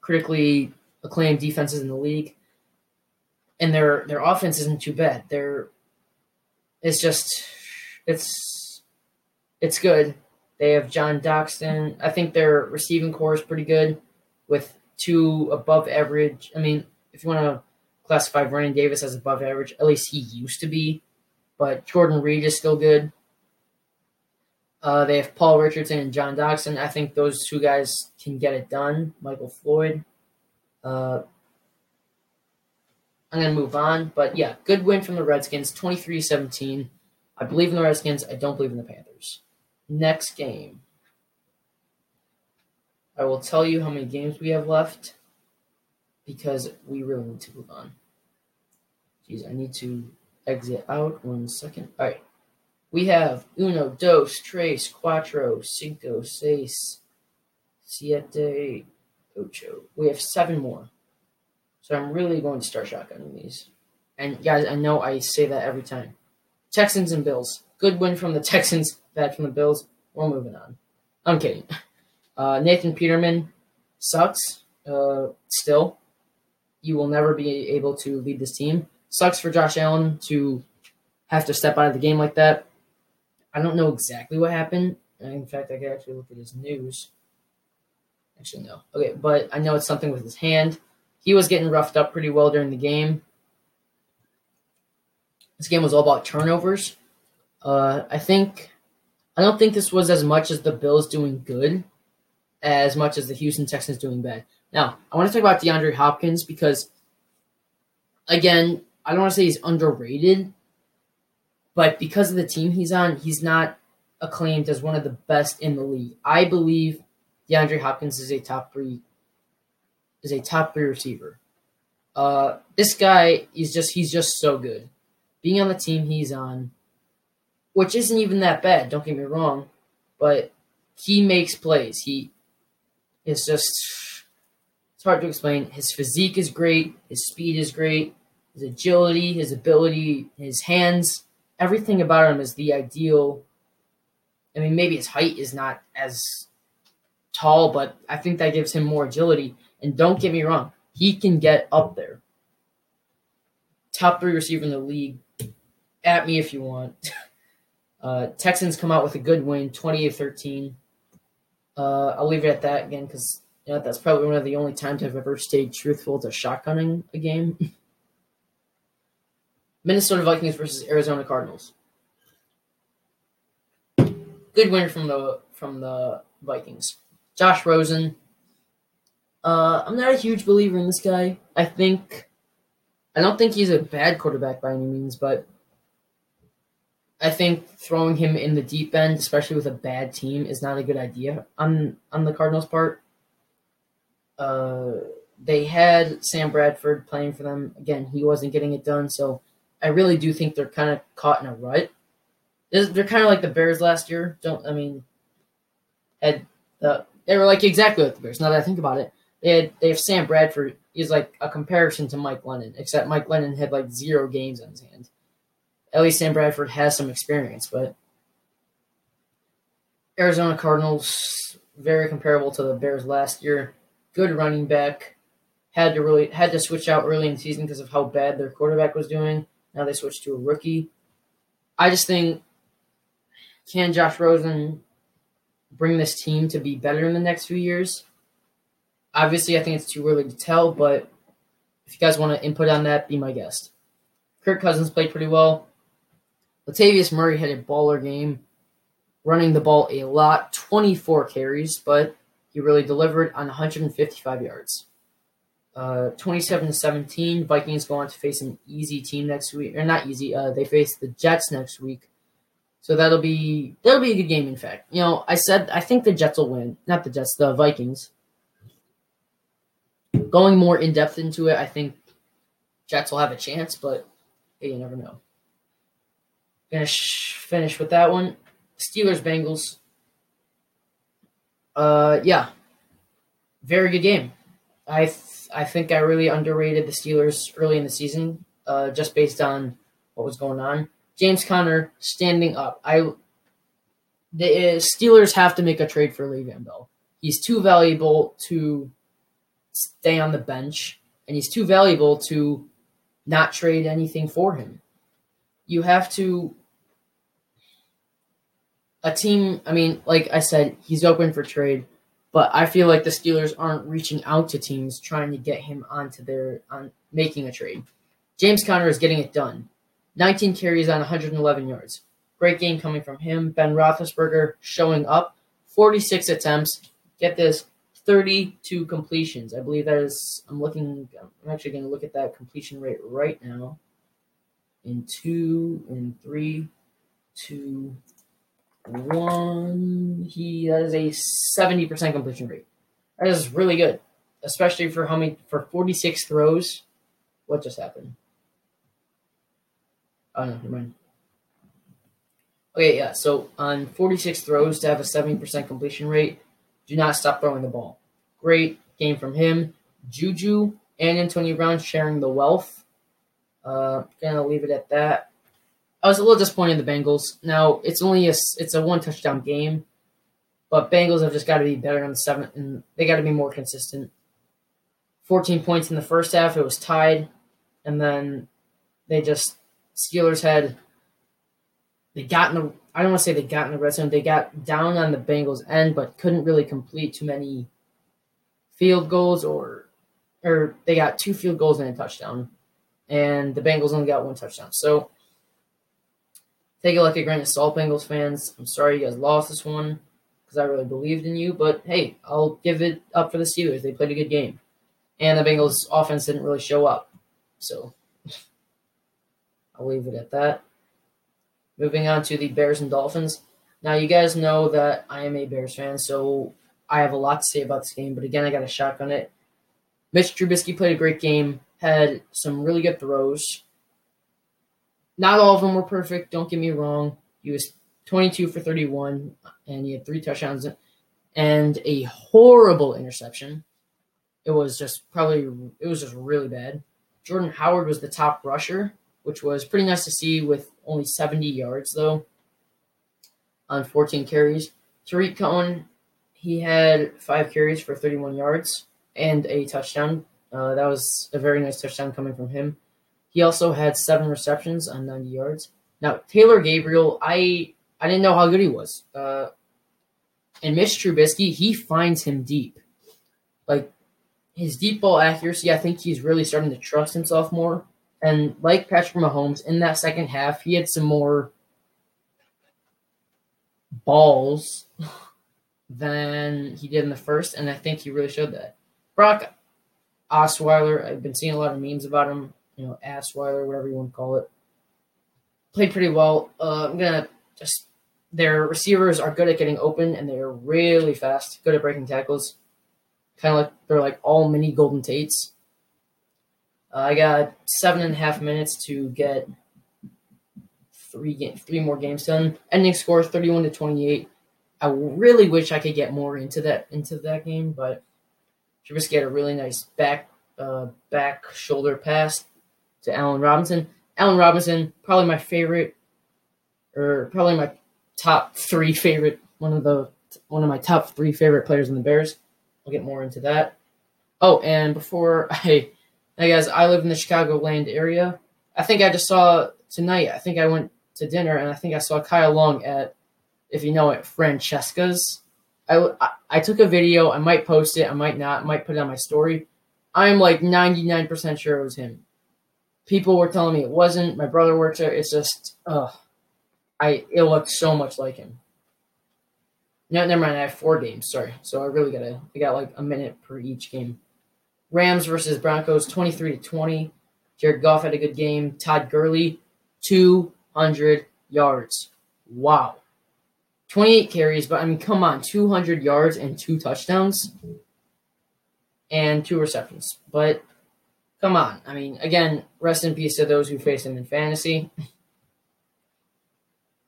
S1: critically acclaimed defenses in the league, and their their offense isn't too bad. They're it's just it's it's good. They have Josh Doctson. I think their receiving corps is pretty good, with two above average. I mean, if you want to classify Vernon Davis as above average, at least he used to be. But Jordan Reed is still good. Uh, they have Paul Richardson and Josh Doctson. I think those two guys can get it done. Michael Floyd. Uh, I'm going to move on. But yeah, good win from the Redskins, 23 17. I believe in the Redskins. I don't believe in the Panthers. Next game. I will tell you how many games we have left because we really need to move on. Jeez, I need to exit out one second. All right. We have uno, dos, tres, cuatro, cinco, seis, siete, ocho. We have seven more. So I'm really going to start shotgunning these. And guys, I know I say that every time. Texans and Bills. Good win from the Texans, bad from the Bills. We're moving on. I'm kidding. Uh, Nathan Peterman sucks. Uh, still, you will never be able to lead this team. Sucks for Josh Allen to have to step out of the game like that. I don't know exactly what happened. In fact, I could actually look at his news. Actually, no. Okay, but I know it's something with his hand. He was getting roughed up pretty well during the game. This game was all about turnovers. Uh, I think I don't think this was as much as the Bills doing good, as much as the Houston Texans doing bad. Now, I want to talk about DeAndre Hopkins because, again, I don't want to say he's underrated, but because of the team he's on, he's not acclaimed as one of the best in the league. I believe DeAndre Hopkins is a top three is a top three receiver. Uh, this guy is just he's just so good. Being on the team he's on, which isn't even that bad. Don't get me wrong, but he makes plays. He is just it's hard to explain. His physique is great. His speed is great. His agility, his ability, his hands, everything about him is the ideal. I mean, maybe his height is not as tall, but I think that gives him more agility. And don't get me wrong, he can get up there. Top three receiver in the league. At me if you want. Uh, Texans come out with a good win, 28 13. Uh, I'll leave it at that again because you know, that's probably one of the only times I've ever stayed truthful to shotgunning a game. Minnesota Vikings versus Arizona Cardinals. Good win from the from the Vikings. Josh Rosen, uh, I'm not a huge believer in this guy. I think, I don't think he's a bad quarterback by any means, but I think throwing him in the deep end, especially with a bad team, is not a good idea on on the Cardinals' part. Uh, they had Sam Bradford playing for them again. He wasn't getting it done, so I really do think they're kind of caught in a rut. They're kind of like the Bears last year. Don't I mean? Had the they were like exactly like the Bears. Now that I think about it, they had they have Sam Bradford. He's like a comparison to Mike Glennon, except Mike Glennon had like zero games on his hands. At least Sam Bradford has some experience, but Arizona Cardinals very comparable to the Bears last year. Good running back. Had to really had to switch out early in the season because of how bad their quarterback was doing. Now they switched to a rookie. I just think can Josh Rosen bring this team to be better in the next few years? Obviously, I think it's too early to tell, but if you guys want to input on that, be my guest. Kirk Cousins played pretty well. Latavius Murray had a baller game, running the ball a lot, 24 carries, but he really delivered on 155 yards. Uh, 27 to 17, Vikings go on to face an easy team next week, or not easy. Uh, they face the Jets next week, so that'll be that'll be a good game. In fact, you know, I said I think the Jets will win, not the Jets, the Vikings going more in depth into it, I think Jets will have a chance, but hey, you never know. Gonna sh- finish with that one. Steelers Bengals. Uh, yeah, very good game. I th- I think I really underrated the Steelers early in the season, uh, just based on what was going on. James Conner standing up. I the Steelers have to make a trade for Le'Veon Bell. He's too valuable to stay on the bench, and he's too valuable to not trade anything for him. You have to. A team, I mean, like I said, he's open for trade, but I feel like the Steelers aren't reaching out to teams trying to get him onto their on making a trade. James Conner is getting it done. 19 carries on 111 yards. Great game coming from him. Ben Roethlisberger showing up. 46 attempts. Get this, 32 completions. I believe that is. I'm looking. I'm actually going to look at that completion rate right now. In two, in three, two, one. He has a 70% completion rate. That is really good, especially for how many for 46 throws. What just happened? Oh no, never mind. Okay, yeah. So on 46 throws to have a 70% completion rate, do not stop throwing the ball. Great game from him. Juju and Antonio Brown sharing the wealth. Uh, gonna leave it at that. I was a little disappointed in the Bengals. Now it's only a it's a one touchdown game, but Bengals have just got to be better on the seventh, and they got to be more consistent. Fourteen points in the first half. It was tied, and then they just Steelers had they got in the I don't want to say they got in the red zone. They got down on the Bengals end, but couldn't really complete too many field goals or or they got two field goals and a touchdown. And the Bengals only got one touchdown. So take a look at Grant of Salt Bengals fans. I'm sorry you guys lost this one because I really believed in you, but hey, I'll give it up for the Steelers. They played a good game. And the Bengals offense didn't really show up. So I'll leave it at that. Moving on to the Bears and Dolphins. Now, you guys know that I am a Bears fan, so I have a lot to say about this game. But again, I got a shotgun it. Mitch Trubisky played a great game, had some really good throws. Not all of them were perfect, don't get me wrong. He was 22 for 31, and he had three touchdowns and a horrible interception. It was just probably, it was just really bad. Jordan Howard was the top rusher which was pretty nice to see with only 70 yards, though, on 14 carries. Tarik Cohen, he had five carries for 31 yards and a touchdown. Uh, that was a very nice touchdown coming from him. He also had seven receptions on 90 yards. Now, Taylor Gabriel, I I didn't know how good he was. Uh, and Mitch Trubisky, he finds him deep. Like, his deep ball accuracy, I think he's really starting to trust himself more. And like Patrick Mahomes, in that second half, he had some more balls than he did in the first, and I think he really showed that. Brock Osweiler, I've been seeing a lot of memes about him, you know, Osweiler, whatever you want to call it. Played pretty well. Uh, I'm gonna just their receivers are good at getting open and they're really fast, good at breaking tackles. Kind of like they're like all mini Golden Tates. Uh, I got seven and a half minutes to get three game, three more games done. Ending score thirty-one to twenty-eight. I really wish I could get more into that into that game, but Trubisky had a really nice back uh, back shoulder pass to Allen Robinson. Allen Robinson, probably my favorite, or probably my top three favorite, one of the one of my top three favorite players in the Bears. I'll get more into that. Oh, and before I Hey guys, I live in the Chicagoland area. I think I just saw tonight. I think I went to dinner and I think I saw Kyle Long at, if you know it, Francesca's. I, I, I took a video. I might post it. I might not. I might put it on my story. I'm like 99% sure it was him. People were telling me it wasn't. My brother works there. It's just, ugh. I it looked so much like him. No, never mind. I have four games. Sorry. So I really gotta. I got like a minute per each game. Rams versus Broncos, 23 to 20. Jared Goff had a good game. Todd Gurley, 200 yards. Wow. 28 carries, but I mean, come on, 200 yards and two touchdowns and two receptions. But come on. I mean, again, rest in peace to those who face him in fantasy.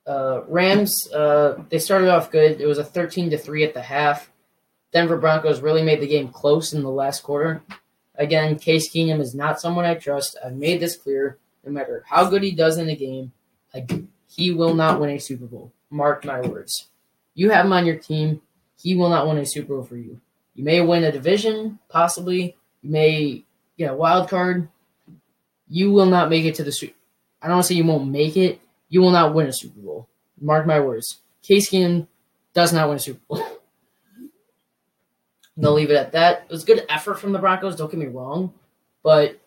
S1: Uh, Rams, uh, they started off good. It was a 13 to 3 at the half. Denver Broncos really made the game close in the last quarter. Again, Case Keenum is not someone I trust. I've made this clear. No matter how good he does in a game, I, he will not win a Super Bowl. Mark my words. You have him on your team. He will not win a Super Bowl for you. You may win a division, possibly. You may a wild card. You will not make it to the Super. I don't want to say you won't make it. You will not win a Super Bowl. Mark my words. Case Keenum does not win a Super Bowl. They'll leave it at that. It was good effort from the Broncos. Don't get me wrong, but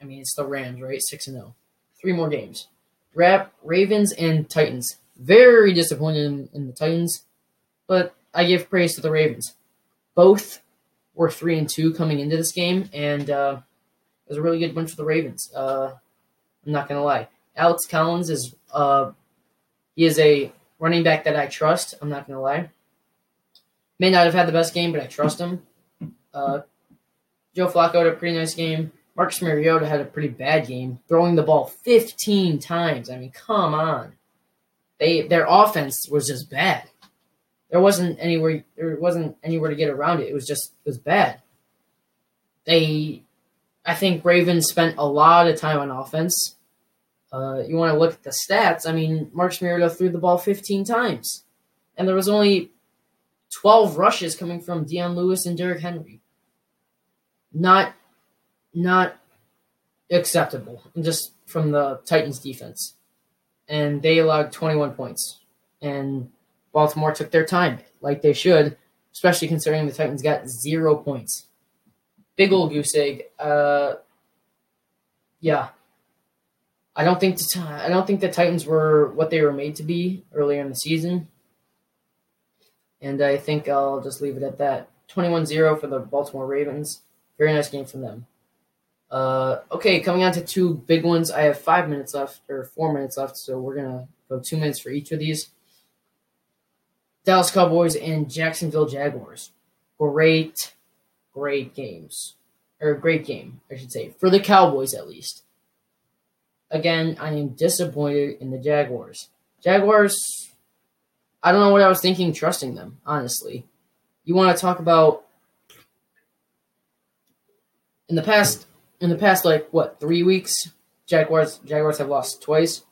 S1: I mean it's the Rams, right? Six and zero. Three more games. Rap Ravens and Titans. Very disappointed in, in the Titans, but I give praise to the Ravens. Both were three and two coming into this game, and uh, it was a really good win for the Ravens. Uh, I'm not gonna lie. Alex Collins is uh, he is a running back that I trust. I'm not gonna lie. May not have had the best game, but I trust him. Uh, Joe Flacco had a pretty nice game. Marcus Mariota had a pretty bad game, throwing the ball 15 times. I mean, come on. They their offense was just bad. There wasn't anywhere there wasn't anywhere to get around it. It was just it was bad. They I think Ravens spent a lot of time on offense. Uh, you want to look at the stats. I mean, Marcus Mariota threw the ball 15 times, and there was only 12 rushes coming from Dion Lewis and Derrick Henry. Not, not acceptable, just from the Titans defense. And they allowed 21 points. And Baltimore took their time, like they should, especially considering the Titans got zero points. Big old goose egg. Uh, yeah. I don't think the, I don't think the Titans were what they were made to be earlier in the season. And I think I'll just leave it at that. 21-0 for the Baltimore Ravens. Very nice game from them. Uh, okay, coming on to two big ones. I have five minutes left, or four minutes left, so we're to go two minutes for each of these. Dallas Cowboys and Jacksonville Jaguars. Great, great games. Or great game, I should say. For the Cowboys, at least. Again, I am disappointed in the Jaguars. Jaguars, I don't know what I was thinking trusting them, honestly. You want to talk about in the past in the past like what, 3 weeks, Jaguars Jaguars have lost twice.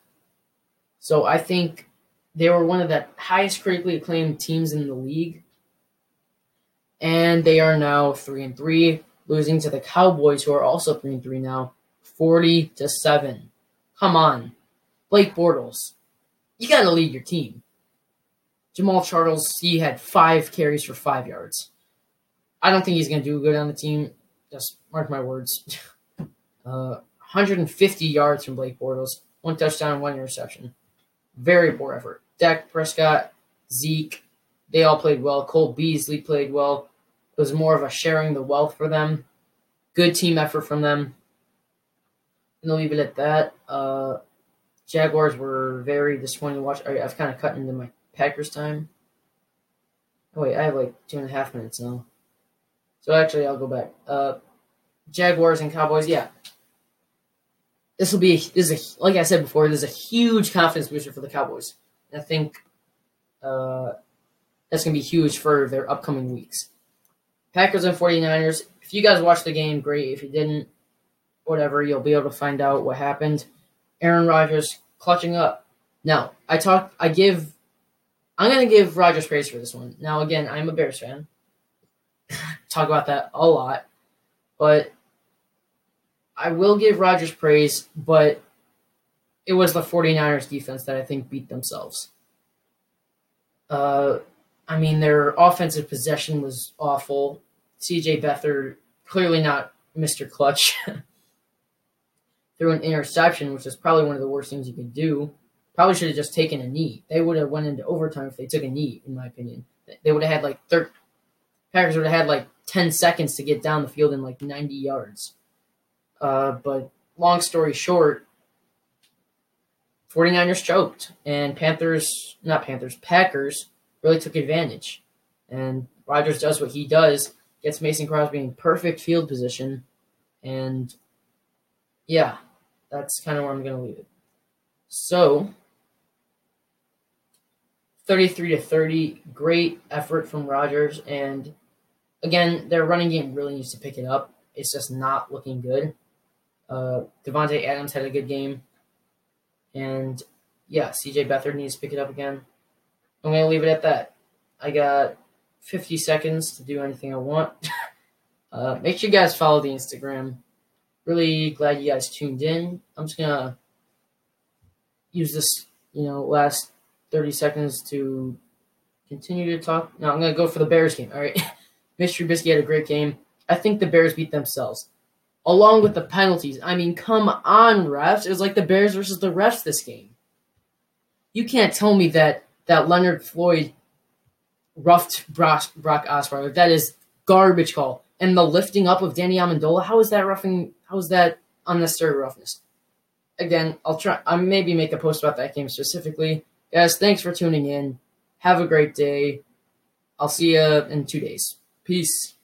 S1: So I think they were one of the highest critically acclaimed teams in the league. And they are now 3 and 3, losing to the Cowboys who are also 3 and 3 now, 40 to 7. Come on. Blake Bortles. You got to lead your team. Jamaal Charles, he had 5 carries for 5 yards. I don't think he's going to do good on the team. Just mark my words. Uh, 150 yards from Blake Bortles, one touchdown, one interception. Very poor effort. Dak Prescott, Zeke, they all played well. Cole Beasley played well. It was more of a sharing the wealth for them. Good team effort from them. And I'll leave it at that. Uh, Jaguars were very disappointing to watch. I, have kind of cut into my Packers time. Oh, wait, I have like two and a half minutes now. So actually, I'll go back. Uh, Jaguars and Cowboys, yeah. This will be this is a, like I said before. This is a huge confidence booster for the Cowboys. I think uh, that's going to be huge for their upcoming weeks. Packers and 49ers. If you guys watched the game, great. If you didn't, whatever, you'll be able to find out what happened. Aaron Rodgers clutching up. Now, I talk I give I'm to give Rodgers praise for this one. Now, again, I'm a Bears fan. talk about that a lot. But I will give Rodgers praise, but it was the 49ers defense that I think beat themselves. Uh, I mean, their offensive possession was awful. CJ Beathard, clearly not Mr. Clutch, threw an interception, which is probably one of the worst things you could do. Probably should have just taken a knee. They would have went into overtime if they took a knee, in my opinion. They would have had like thir- Packers would have had like 10 seconds to get down the field in like 90 yards. Uh, but long story short, 49ers choked, and Panthers, not Panthers, Packers really took advantage. And Rodgers does what he does, gets Mason Crosby in perfect field position, and yeah, that's kind of where I'm going to leave it. So, 33 to 30, great effort from Rodgers, and again, their running game really needs to pick it up. It's just not looking good. Uh, Davante Adams had a good game. And yeah, CJ Beathard needs to pick it up again. I'm going to leave it at that. I got 50 seconds to do anything I want. uh, make sure you guys follow the Instagram. Really glad you guys tuned in. I'm just going to use this, you know, last 30 seconds to continue to talk. No, I'm going to go for the Bears game. All right. Mitch Trubisky had a great game. I think the Bears beat themselves. Along with the penalties. I mean, come on, refs. It was like the Bears versus the refs this game. You can't tell me that that Leonard Floyd roughed Brock, Brock Osweiler. That is garbage call. and the lifting up of Danny Amendola. How is that roughing? How is that unnecessary roughness? Again, I'll try. I maybe make a post about that game specifically. Guys, thanks for tuning in. Have a great day. I'll see you in two days. Peace.